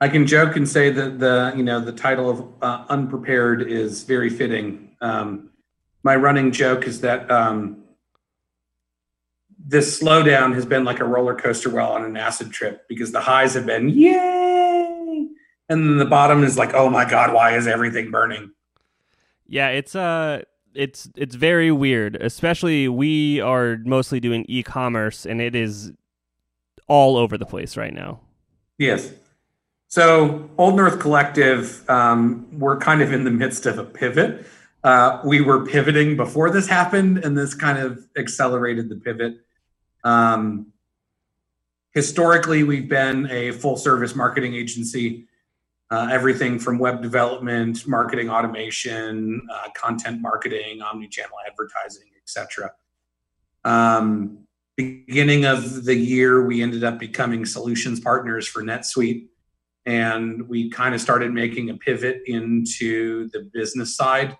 I can joke and say that the you know the title of uh, unprepared is very fitting. Um, my running joke is that um, this slowdown has been like a roller coaster while on an acid trip because the highs have been yay, and then the bottom is like oh my god, why is everything burning? Yeah, it's uh it's it's very weird. Especially we are mostly doing e-commerce, and it is all over the place right now. Yes. So, Old North Collective, um, we're kind of in the midst of a pivot. Uh, we were pivoting before this happened, and this kind of accelerated the pivot. Um, historically, we've been a full service marketing agency, uh, everything from web development, marketing automation, uh, content marketing, omni channel advertising, etc. Um, beginning of the year, we ended up becoming solutions partners for NetSuite and we kind of started making a pivot into the business side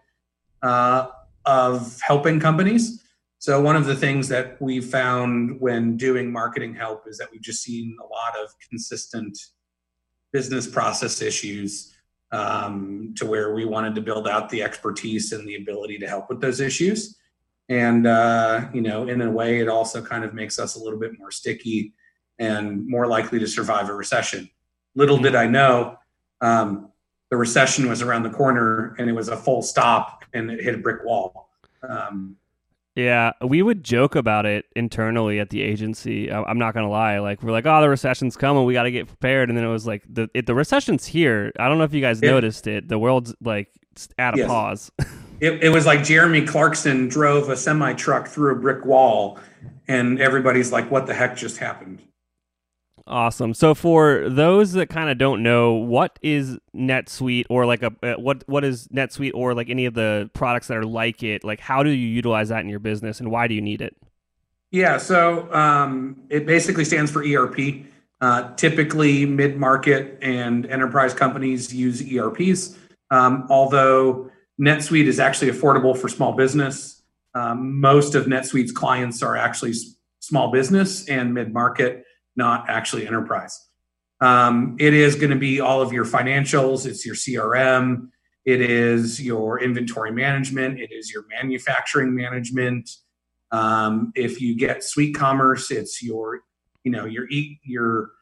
uh, of helping companies. So one of the things that we found when doing marketing help is that we've just seen a lot of consistent business process issues um, to where we wanted to build out the expertise and the ability to help with those issues. And uh, you know, in a way, it also kind of makes us a little bit more sticky and more likely to survive a recession little did I know, um, the recession was around the corner and it was a full stop and it hit a brick wall. Um, yeah, we would joke about it internally at the agency. I'm not gonna lie. Like we're like, oh, the recession's coming. We got to get prepared. And then it was like the it, the recession's here. I don't know if you guys it, noticed it. The world's like at a yes. pause. it, it was like Jeremy Clarkson drove a semi truck through a brick wall, and everybody's like, "What the heck just happened?" Awesome. So for those that kind of don't know, what is NetSuite or like a uh, what what is NetSuite or like any of the products that are like it? Like how do you utilize that in your business and why do you need it? Yeah, so um, it basically stands for ERP. Uh, typically, mid market and enterprise companies use ERPs, um, although NetSuite is actually affordable for small business. Um, most of NetSuite's clients are actually s- small business and mid market not actually enterprise. Um, it is going to be all of your financials, it's your CRM, it is your inventory management, it is your manufacturing management. Um, if you get SuiteCommerce, it's your, you know, your e your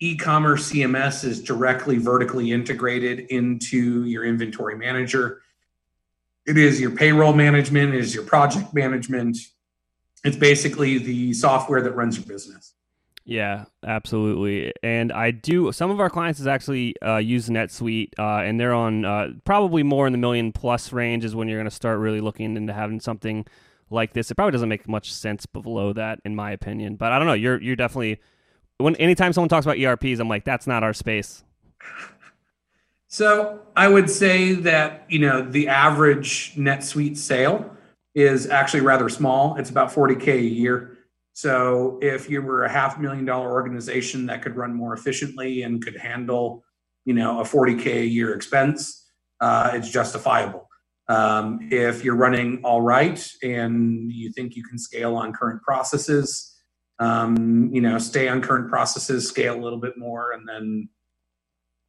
e-commerce CMS is directly vertically integrated into your inventory manager. It is your payroll management, it is your project management. It's basically the software that runs your business. Yeah, absolutely. And I do. Some of our clients is actually uh, use NetSuite, uh, and they're on uh, probably more in the million plus range is when you're going to start really looking into having something like this. It probably doesn't make much sense below that, in my opinion. But I don't know. You're you're definitely when anytime someone talks about ERPs, I'm like, that's not our space. So I would say that you know the average NetSuite sale is actually rather small. It's about 40k a year. So if you were a half million dollar organization that could run more efficiently and could handle, you know, a 40k a year expense, uh, it's justifiable. Um, if you're running all right and you think you can scale on current processes, um, you know, stay on current processes, scale a little bit more, and then,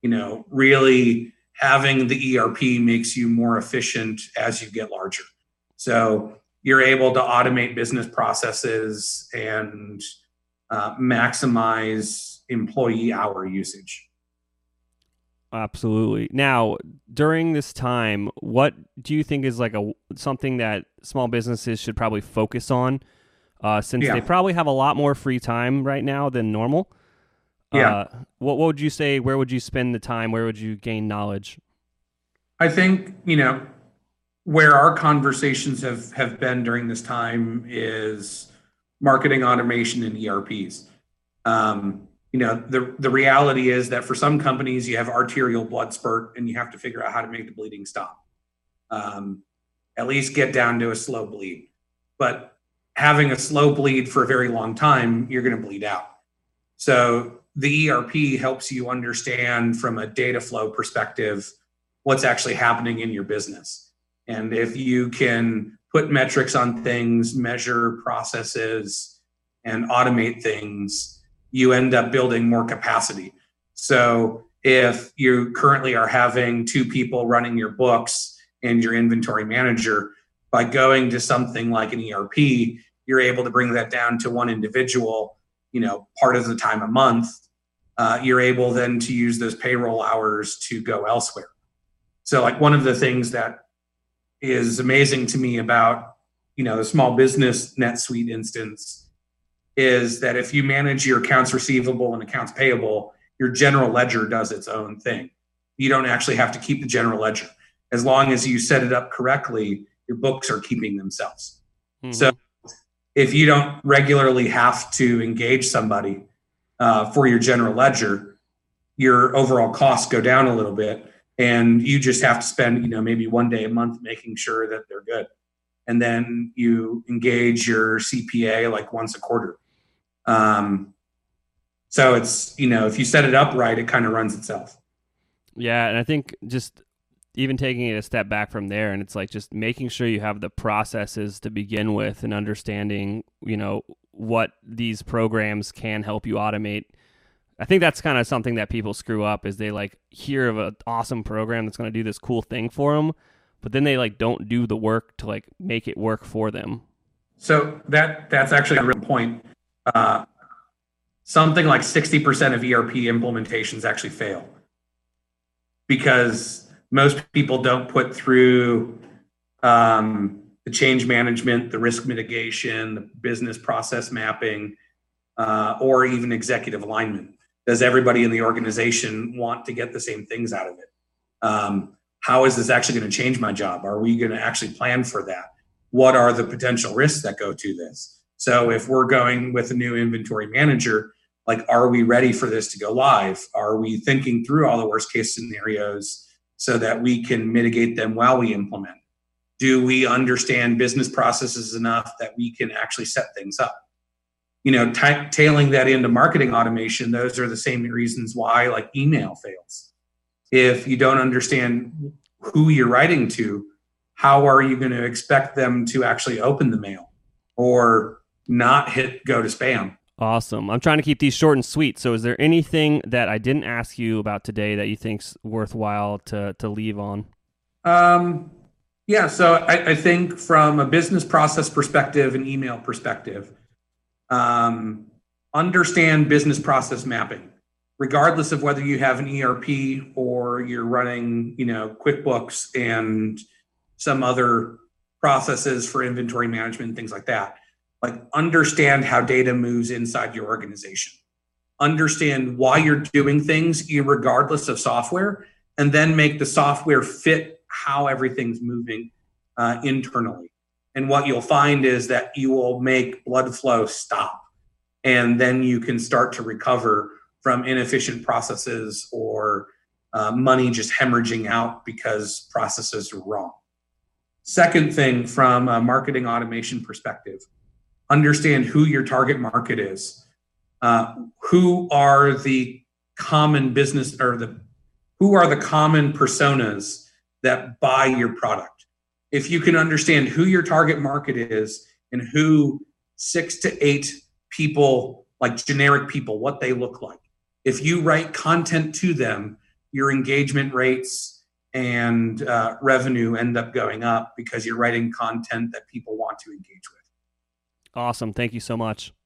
you know, really having the ERP makes you more efficient as you get larger. So you're able to automate business processes and uh, maximize employee hour usage. Absolutely. Now, during this time, what do you think is like a something that small businesses should probably focus on? Uh, since yeah. they probably have a lot more free time right now than normal. Yeah. Uh, what, what would you say? Where would you spend the time? Where would you gain knowledge? I think you know where our conversations have have been during this time is marketing automation and ERPs. Um, you know, the the reality is that for some companies, you have arterial blood spurt, and you have to figure out how to make the bleeding stop. Um, at least get down to a slow bleed. But having a slow bleed for a very long time, you're going to bleed out. So the ERP helps you understand from a data flow perspective what's actually happening in your business and if you can put metrics on things, measure processes, and automate things, you end up building more capacity. So if you currently are having two people running your books and your inventory manager, by going to something like an ERP, you're able to bring that down to one individual, you know, part of the time a month. Uh, you're able then to use those payroll hours to go elsewhere. So, like one of the things that is amazing to me about, you know, the small business NetSuite instance is that if you manage your accounts receivable and accounts payable, your general ledger does its own thing. You don't actually have to keep the general ledger. As long as you set it up correctly, your books are keeping themselves. Mm-hmm. So if you don't regularly have to engage somebody uh, for your general ledger, your overall costs go down a little bit, and you just have to spend you know maybe one day a month making sure that they're good, and then you engage your CPA like once a quarter. Um, so it's you know if you set it up right, it kind of runs itself. Yeah, and I think just even taking it a step back from there and it's like just making sure you have the processes to begin with and understanding you know what these programs can help you automate i think that's kind of something that people screw up is they like hear of an awesome program that's going to do this cool thing for them but then they like don't do the work to like make it work for them. So that that's actually a real point. Uh, something like 60% of erp implementations actually fail. Because most people don't put through um, the change management, the risk mitigation, the business process mapping, uh, or even executive alignment. Does everybody in the organization want to get the same things out of it? Um, how is this actually going to change my job? Are we going to actually plan for that? What are the potential risks that go to this? So, if we're going with a new inventory manager, like, are we ready for this to go live? Are we thinking through all the worst case scenarios? so that we can mitigate them while we implement? Do we understand business processes enough that we can actually set things up? You know, t- tailing that into marketing automation, those are the same reasons why like email fails. If you don't understand who you're writing to, how are you going to expect them to actually open the mail or not hit go to spam? Awesome. I'm trying to keep these short and sweet. So, is there anything that I didn't ask you about today that you think's worthwhile to to leave on? Um, yeah. So, I, I think from a business process perspective and email perspective, um, understand business process mapping, regardless of whether you have an ERP or you're running, you know, QuickBooks and some other processes for inventory management, things like that. Like understand how data moves inside your organization. Understand why you're doing things regardless of software and then make the software fit how everything's moving uh, internally and what you'll find is that you will make blood flow stop and then you can start to recover from inefficient processes or uh, money just hemorrhaging out because processes are wrong second thing from a marketing automation perspective understand who your target market is, uh, who are the common business or the who are the common personas that buy your product. If you can understand who your target market is and who six to eight people, like generic people, what they look like. If you write content to them, your engagement rates and uh, revenue end up going up because you're writing content that people want to engage with. Awesome. Thank you so much.